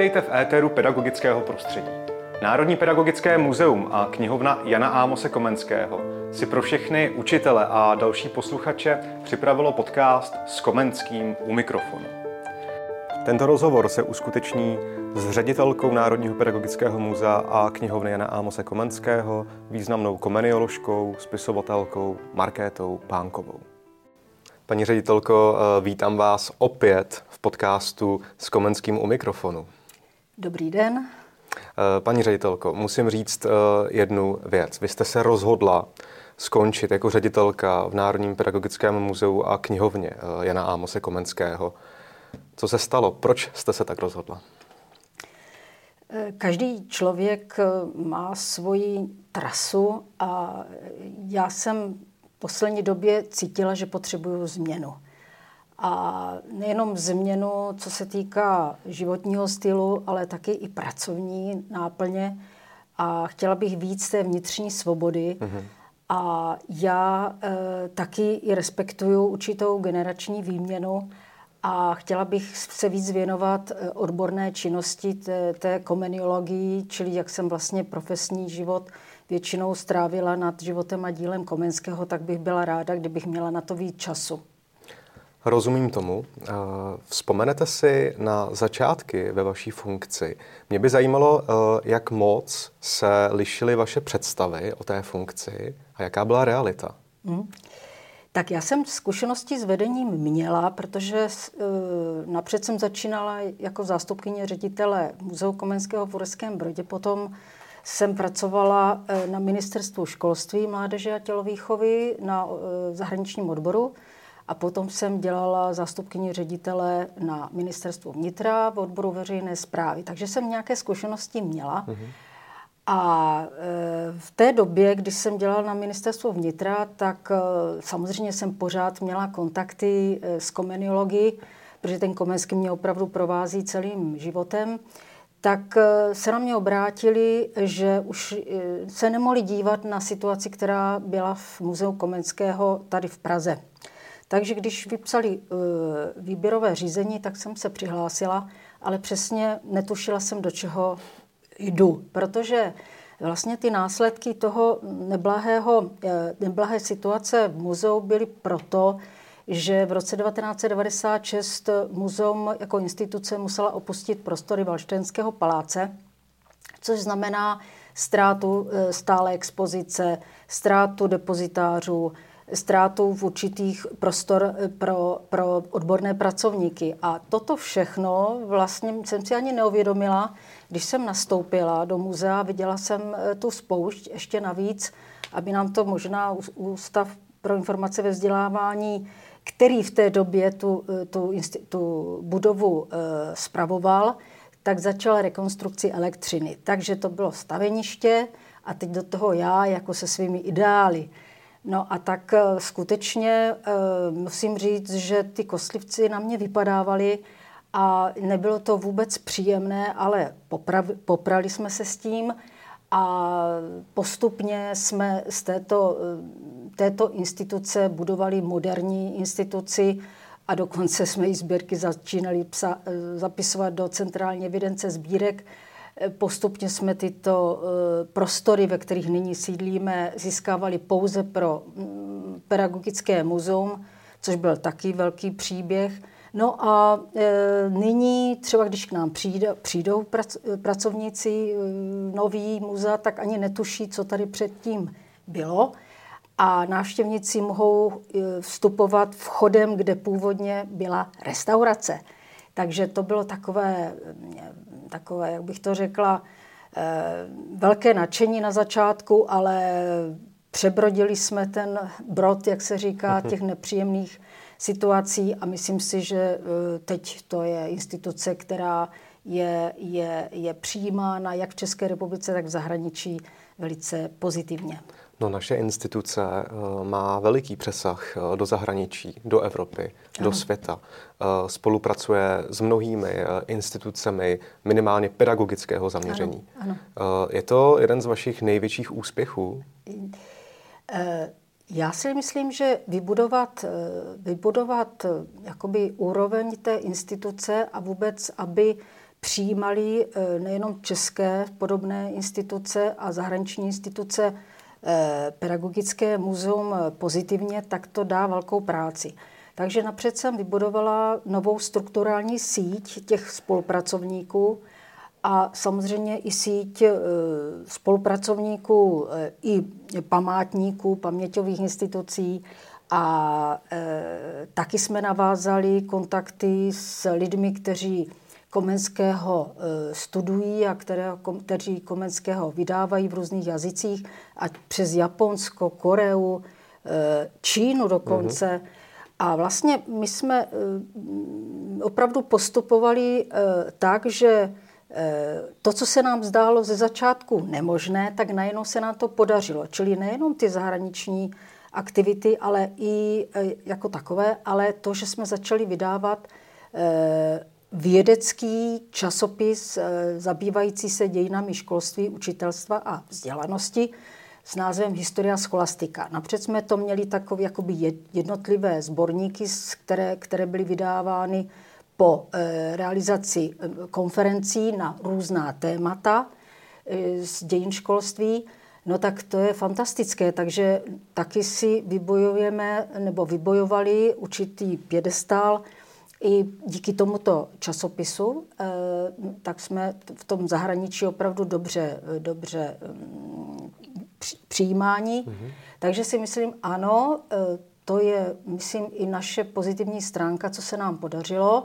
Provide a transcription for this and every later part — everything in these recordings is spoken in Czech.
Vítejte v éteru pedagogického prostředí. Národní pedagogické muzeum a knihovna Jana Ámose Komenského si pro všechny učitele a další posluchače připravilo podcast s Komenským u mikrofonu. Tento rozhovor se uskuteční s ředitelkou Národního pedagogického muzea a knihovny Jana Ámose Komenského, významnou komenioložkou, spisovatelkou Markétou Pánkovou. Paní ředitelko, eh, vítám vás opět v podcastu s Komenským u mikrofonu. Dobrý den. Eh, paní ředitelko, musím říct eh, jednu věc. Vy jste se rozhodla skončit jako ředitelka v Národním pedagogickém muzeu a knihovně Jana Ámose Komenského. Co se stalo? Proč jste se tak rozhodla? Každý člověk má svoji trasu a já jsem poslední době cítila, že potřebuju změnu. A nejenom změnu, co se týká životního stylu, ale taky i pracovní náplně. A chtěla bych víc té vnitřní svobody. Mm-hmm. A já e, taky i respektuju určitou generační výměnu a chtěla bych se víc věnovat eh, odborné činnosti té, té komeniologii, čili jak jsem vlastně profesní život většinou strávila nad životem a dílem Komenského, tak bych byla ráda, kdybych měla na to víc času. Rozumím tomu. Eh, vzpomenete si na začátky ve vaší funkci. Mě by zajímalo, eh, jak moc se lišily vaše představy o té funkci a jaká byla realita. Hmm. Tak já jsem zkušenosti s vedením měla, protože uh, napřed jsem začínala jako zástupkyně ředitele Muzeu Komenského v Ureckém Brodě, potom jsem pracovala eh, na ministerstvu školství, mládeže a tělovýchovy na eh, zahraničním odboru a potom jsem dělala zástupkyni ředitele na ministerstvu vnitra v odboru veřejné zprávy. Takže jsem nějaké zkušenosti měla. Mm-hmm. A eh, v té době, když jsem dělala na ministerstvu vnitra, tak samozřejmě jsem pořád měla kontakty s komeniology, protože ten komenský mě opravdu provází celým životem tak se na mě obrátili, že už se nemohli dívat na situaci, která byla v Muzeu Komenského tady v Praze. Takže když vypsali eh, výběrové řízení, tak jsem se přihlásila, ale přesně netušila jsem, do čeho jdu, protože vlastně ty následky toho neblahého, neblahé situace v muzeu byly proto, že v roce 1996 muzeum jako instituce musela opustit prostory Valštejnského paláce, což znamená ztrátu e, stále expozice, ztrátu depozitářů, ztrátu v určitých prostor e, pro, pro odborné pracovníky. A toto všechno vlastně jsem si ani neuvědomila, když jsem nastoupila do muzea, viděla jsem e, tu spoušť ještě navíc, aby nám to možná Ústav pro informace ve vzdělávání který v té době tu, eh, tu, tu budovu spravoval, tak začal rekonstrukci elektřiny. Takže to bylo staveniště a teď do toho já jako se svými ideály. No a tak e, skutečně e, musím říct, že ty kostlivci na mě vypadávali a nebylo to vůbec příjemné, ale poprav, poprali jsme se s tím a postupně jsme z této této instituce budovali moderní instituci a dokonce jsme i sbírky začínali psa, zapisovat do centrální evidence sbírek. Postupně jsme tyto eh, prostory, ve kterých nyní sídlíme, získávali pouze pro mm, pedagogické muzeum, což byl taky velký příběh. No a e, nyní třeba, když k nám přijdou prac, pracovníci e, noví muzea, tak ani netuší, co tady předtím bylo a návštěvníci mohou vstupovat vchodem, kde původně byla restaurace. Takže to bylo takové, takové jak bych to řekla, e, velké nadšení na začátku, ale přebrodili jsme ten brod, jak se říká, mhm. těch nepříjemných situací a myslím si, že e, teď to je instituce, která je, je, je přijímána jak v České republice, tak v zahraničí velice pozitivně. No, naše instituce uh, má veliký přesah uh, do zahraničí, do Evropy, ano. do světa. Uh, spolupracuje s mnohými institucemi minimálně pedagogického zaměření. Ano, ano. Je to jeden z vašich největších úspěchů? Já si myslím, že vybudovat, vybudovat jakoby úroveň té instituce a vůbec, aby přijímali nejenom české podobné instituce a zahraniční instituce pedagogické muzeum pozitivně, tak to dá velkou práci. Takže napřed jsem vybudovala novou strukturální síť těch spolupracovníků a samozřejmě i síť e, spolupracovníků e, i památníků, paměťových institucí a taky jsme navázali kontakty s lidmi, kteří Komenského studují a které, kteří Komenského vydávají v různých jazycích, ať přes Japonsko, Koreu, Čínu dokonce. Mm-hmm. A vlastně my jsme eh, opravdu postupovali eh, tak, že eh, to, co se nám zdálo ze začátku nemožné, tak najednou se nám to podařilo. Čili nejenom ty zahraniční aktivity, ale i jako takové, ale to, že jsme začali vydávat vědecký časopis zabývající se dějinami školství, učitelstva a vzdělanosti, s názvem Historia scholastika. Napřed jsme to měli takové jakoby jednotlivé sborníky, které, které byly vydávány po e, realizaci eh, konferencí na různá témata z dějin školství. No tak to je fantastické, takže taky si vybojujeme, nebo vybojovali určitý pědestál i díky tomuto časopisu, tak jsme v tom zahraničí opravdu dobře, dobře mm, přijímání. Mm-hmm. Takže si myslím, ano, e, to je, myslím, i naše pozitivní stránka, co se nám podařilo,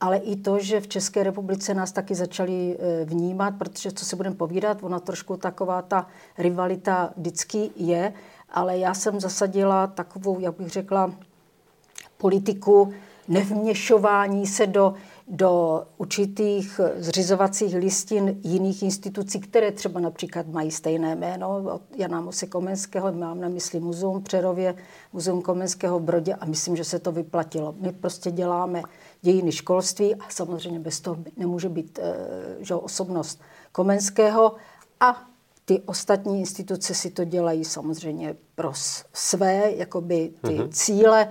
ale i to, že v České republice nás taky začali vnímat, protože co se budeme povídat, ona trošku taková ta rivalita vždycky je, ale já jsem zasadila takovou, jak bych řekla, politiku nevměšování se do do určitých zřizovacích listin jiných institucí, které třeba například mají stejné jméno od Jana Mose Komenského, mám na mysli Muzeum Přerově, Muzeum Komenského v Brodě a myslím, že se to vyplatilo. My prostě děláme dějiny školství a samozřejmě bez toho nemůže být eh, že, osobnost Komenského a ty ostatní instituce si to dělají samozřejmě pro své jakoby ty mm-hmm. cíle,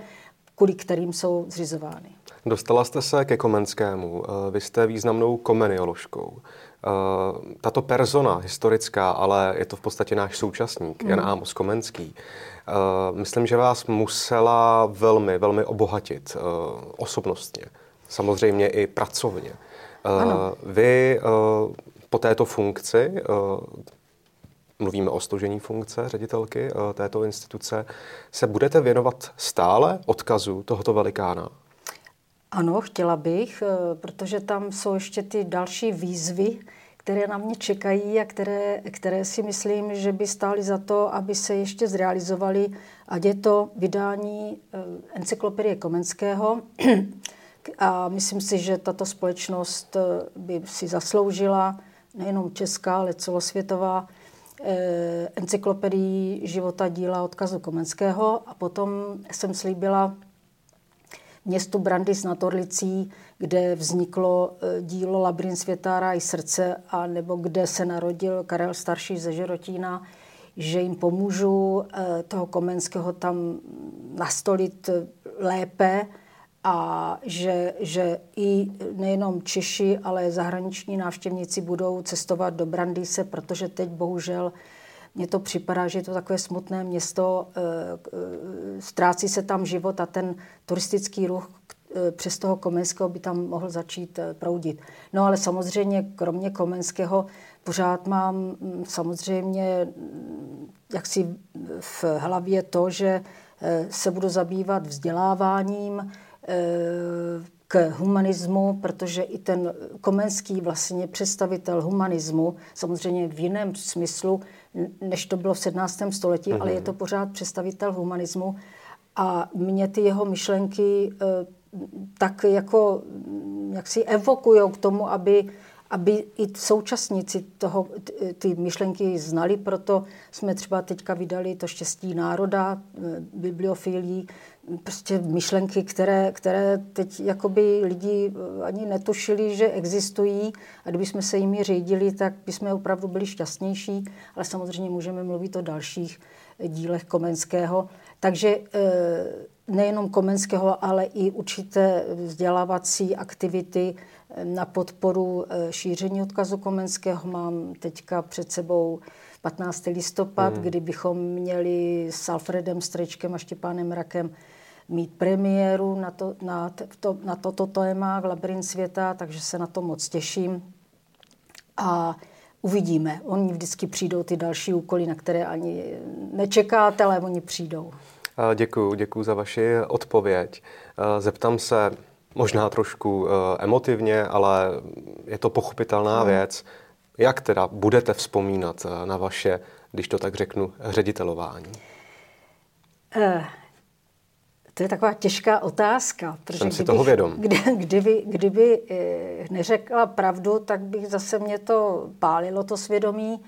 kvůli kterým jsou zřizovány. Dostala jste se ke Komenskému. Eh, vy jste významnou komenioložkou. Eh, tato persona historická, ale je to v podstatě náš současník. Jan Amos Komenský, eh, myslím, že vás musela velmi, velmi obohatit osobnostně, samozřejmě i pracovně. Ano. Vy po této funkci, mluvíme o složení funkce ředitelky této instituce, se budete věnovat stále odkazu tohoto velikána? Ano, chtěla bych, eh, protože tam jsou ještě ty další výzvy, které na mě čekají a které, které si myslím, že by stály za to, aby se ještě zrealizovaly. Ať je to vydání eh, encyklopedie Komenského. A myslím si, že tato společnost eh, by si zasloužila nejenom česká, ale celosvětová encyklopedii života díla odkazu Komenského. A potom jsem slíbila městu Brandis nad Orlicí, kde vzniklo e, dílo Labrin světa i srdce, a nebo kde se narodil Karel starší ze Žerotína, že jim pomůžu e, toho Komenského tam nastolit lépe a že, že i nejenom Češi, ale zahraniční návštěvníci budou cestovat do Brandise, protože teď bohužel mně to připadá, že je to takové smutné město, eh, eh, ztrácí se tam život a ten turistický ruch eh, přes toho Komenského by tam mohl začít proudit. No ale samozřejmě, kromě Komenského, pořád mám mm, samozřejmě mm, jaksi v hlavě to, že se budu zabývat vzděláváním, k humanismu, protože i ten Komenský vlastně představitel humanismu, samozřejmě v jiném smyslu, než to bylo v 17. století, mm-hmm. ale je to pořád představitel humanismu. A mě ty jeho myšlenky eh, tak jako, jak si evokují k tomu, aby, aby i současníci toho, ty myšlenky znali, proto jsme třeba teďka vydali to štěstí národa, eh, bibliofilí, prostě myšlenky, které, které teď jakoby lidi eh, ani netušili, že existují a kdybychom se jimi řídili, tak bychom opravdu byli šťastnější, ale samozřejmě můžeme mluvit o dalších dílech Komenského. Takže eh, nejenom Komenského, ale i určité vzdělávací aktivity na podporu šíření odkazu Komenského. Mám teďka před sebou 15. listopad, mm. kdy bychom měli s Alfredem Strečkem a Štěpánem Rakem mít premiéru na, to, na, to, na toto téma v Labyrint světa, takže se na to moc těším. A uvidíme. Oni vždycky přijdou ty další úkoly, na které ani nečekáte, ale oni přijdou. Děkuji, děkuji za vaši odpověď. Zeptám se možná trošku emotivně, ale je to pochopitelná hmm. věc. Jak teda budete vzpomínat na vaše, když to tak řeknu, ředitelování? Eh, to je taková těžká otázka. Protože Jsem si kdybych, toho vědom. Kdy, kdyby, kdyby eh, neřekla pravdu, tak bych zase mě to pálilo, to svědomí.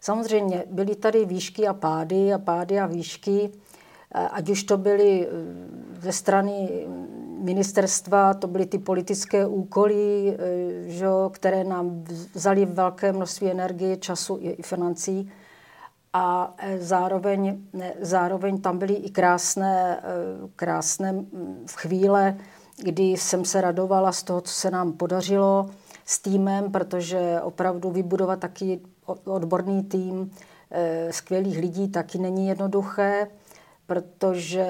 Samozřejmě byly tady výšky a pády a pády a výšky, eh, ať už to byly eh, ze strany ministerstva, to byly ty politické úkoly, že, které nám vzali velké množství energie, času i financí a e, zároveň, zároveň tam byly i krásné, e, krásné chvíle, kdy jsem se radovala z toho, co se nám podařilo s týmem, protože opravdu vybudovat taky odborný tým e, skvělých lidí taky není jednoduché, protože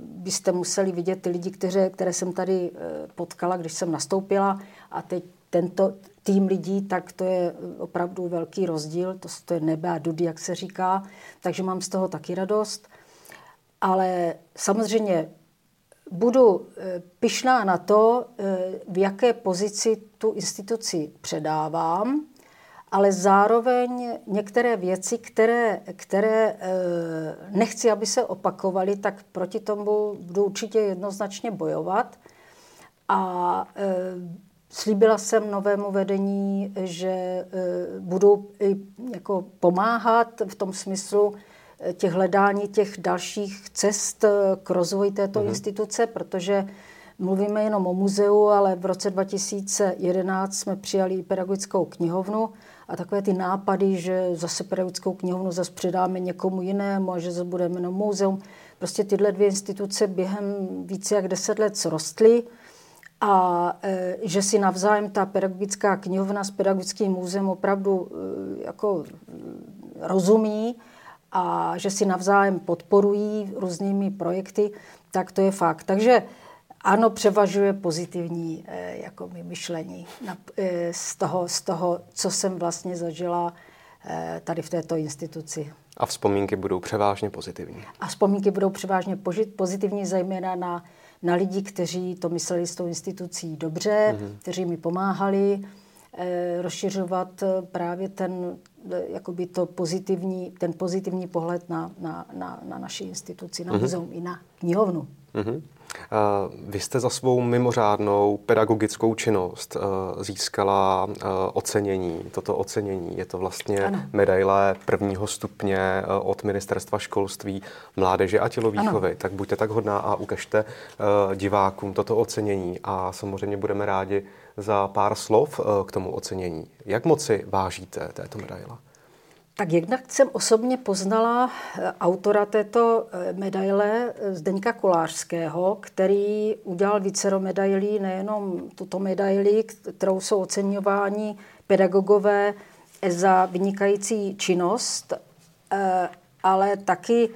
byste museli vidět ty lidi, které, které jsem tady potkala, když jsem nastoupila. A teď tento, tým lidí, tak to je opravdu velký rozdíl. To, to je nebe a dudy, jak se říká. Takže mám z toho taky radost. Ale samozřejmě budu eh, pyšná na to, eh, v jaké pozici tu instituci předávám, ale zároveň některé věci, které, které eh, nechci, aby se opakovaly, tak proti tomu budu určitě jednoznačně bojovat. A Slíbila jsem novému vedení, že e, budu jako pomáhat v tom smyslu e, těch hledání těch dalších cest e, k rozvoji této mm-hmm. instituce, protože mluvíme jenom o muzeu, ale v roce 2011 jsme přijali pedagogickou knihovnu a takové ty nápady, že zase pedagogickou knihovnu zase předáme někomu jinému a že zase budeme jenom muzeum. Prostě tyhle dvě instituce během více jak deset let zrostly a e, že si navzájem ta pedagogická knihovna s pedagogickým múzeem opravdu e, jako e, rozumí a že si navzájem podporují různými projekty, tak to je fakt. Takže ano, převažuje pozitivní jako myšlení z toho, z toho, co jsem vlastně zažila tady v této instituci. A vzpomínky budou převážně pozitivní. A vzpomínky budou převážně pozitivní, zejména na na lidi, kteří to mysleli s tou institucí dobře, mm-hmm. kteří mi pomáhali eh, rozšiřovat eh, právě ten, eh, jakoby to pozitivní, ten pozitivní pohled na, na, na, na naši instituci, na mm-hmm. muzeum i na knihovnu. Mm-hmm. Vy jste za svou mimořádnou pedagogickou činnost získala ocenění. Toto ocenění je to vlastně ano. medaile prvního stupně od Ministerstva školství, mládeže a tělovýchovy. Ano. Tak buďte tak hodná a ukažte divákům toto ocenění a samozřejmě budeme rádi za pár slov k tomu ocenění. Jak moci vážíte této medaile? Tak jednak jsem osobně poznala eh, autora této eh, medaile eh, Zdeňka Kolářského, který udělal vícero medailí, nejenom tuto medaili, kterou jsou oceňováni pedagogové za vynikající činnost, ale taky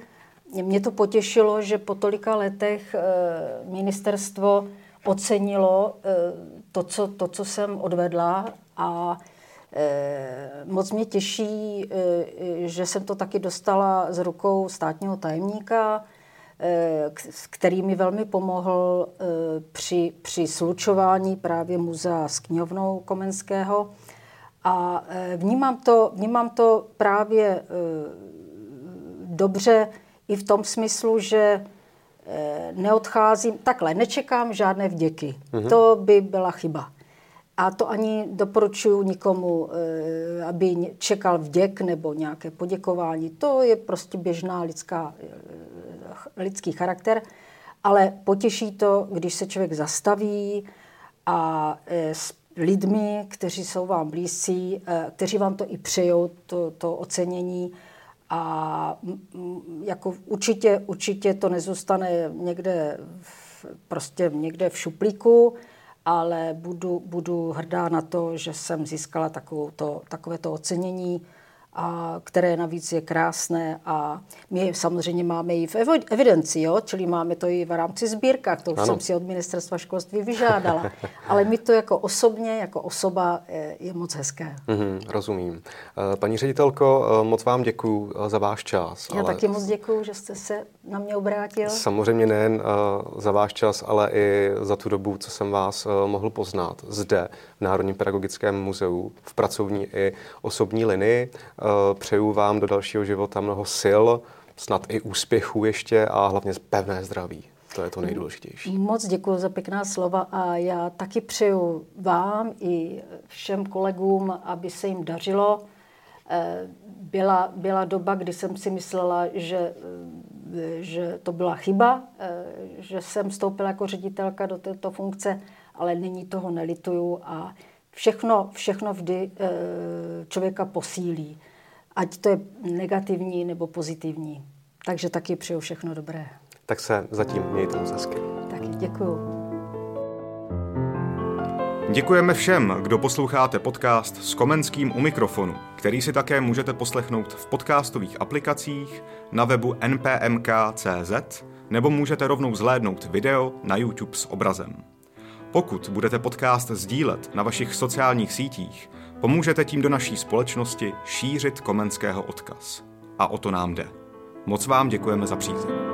mě to potěšilo, že po tolika letech ministerstvo ocenilo to, co, to, co jsem odvedla a moc mě těší, eh, že jsem to taky dostala z rukou státního tajemníka, eh, který mi velmi pomohl při, při slučování právě muzea s knihovnou Komenského. A vnímám to, vnímám to právě dobře i v tom smyslu, že neodcházím, takhle, nečekám žádné vděky. Mm-hmm. To by byla chyba. A to ani doporučuji nikomu, eh, aby čekal vděk nebo nějaké poděkování. To je prostě běžná lidská, eh, lidský charakter. Ale potěší to, když se člověk zastaví a eh, s lidmi, kteří jsou vám blízcí, kteří vám to i přejou, to, to ocenění, A jako určitě, určitě to nezůstane někde v, prostě někde v šuplíku, ale budu, budu hrdá na to, že jsem získala takovou takovéto ocenění a které navíc je krásné a my samozřejmě máme i v evidenci, jo? čili máme to i v rámci sbírkách, to už ano. jsem si od ministerstva školství vyžádala, ale mi to jako osobně, jako osoba je, je moc hezké. Mm-hmm, rozumím. Eh, paní ředitelko, eh, moc vám děkuji eh, za váš čas. Já ale... taky moc děkuji, že jste se na mě obrátil. Samozřejmě nejen za váš čas, ale i za tu dobu, co jsem vás mohl poznat zde v Národním pedagogickém muzeu v pracovní i osobní linii. Eh, přeju vám do dalšího života mnoho sil, snad i úspěchů ještě a hlavně pevné zdraví. To je to nejdůležitější. Moc děkuji za pěkná slova a já taky přeju vám i všem kolegům, aby se jim dařilo. Eh, byla, byla doba, kdy jsem si myslela, že, eh, že to byla chyba, že jsem vstoupila jako ředitelka do této funkce, ale nyní toho nelituju a všechno, všechno vždy člověka posílí ať to je negativní nebo pozitivní. Takže taky přeju všechno dobré. Tak se zatím mějte moc hezky. Taky děkuju. Děkujeme všem, kdo posloucháte podcast s Komenským u mikrofonu, který si také můžete poslechnout v podcastových aplikacích, na webu npmk.cz nebo můžete rovnou zhlédnout video na YouTube s obrazem. Pokud budete podcast sdílet na vašich sociálních sítích, Pomůžete tím do naší společnosti šířit komenského odkaz. A o to nám jde. Moc vám děkujeme za přízeň.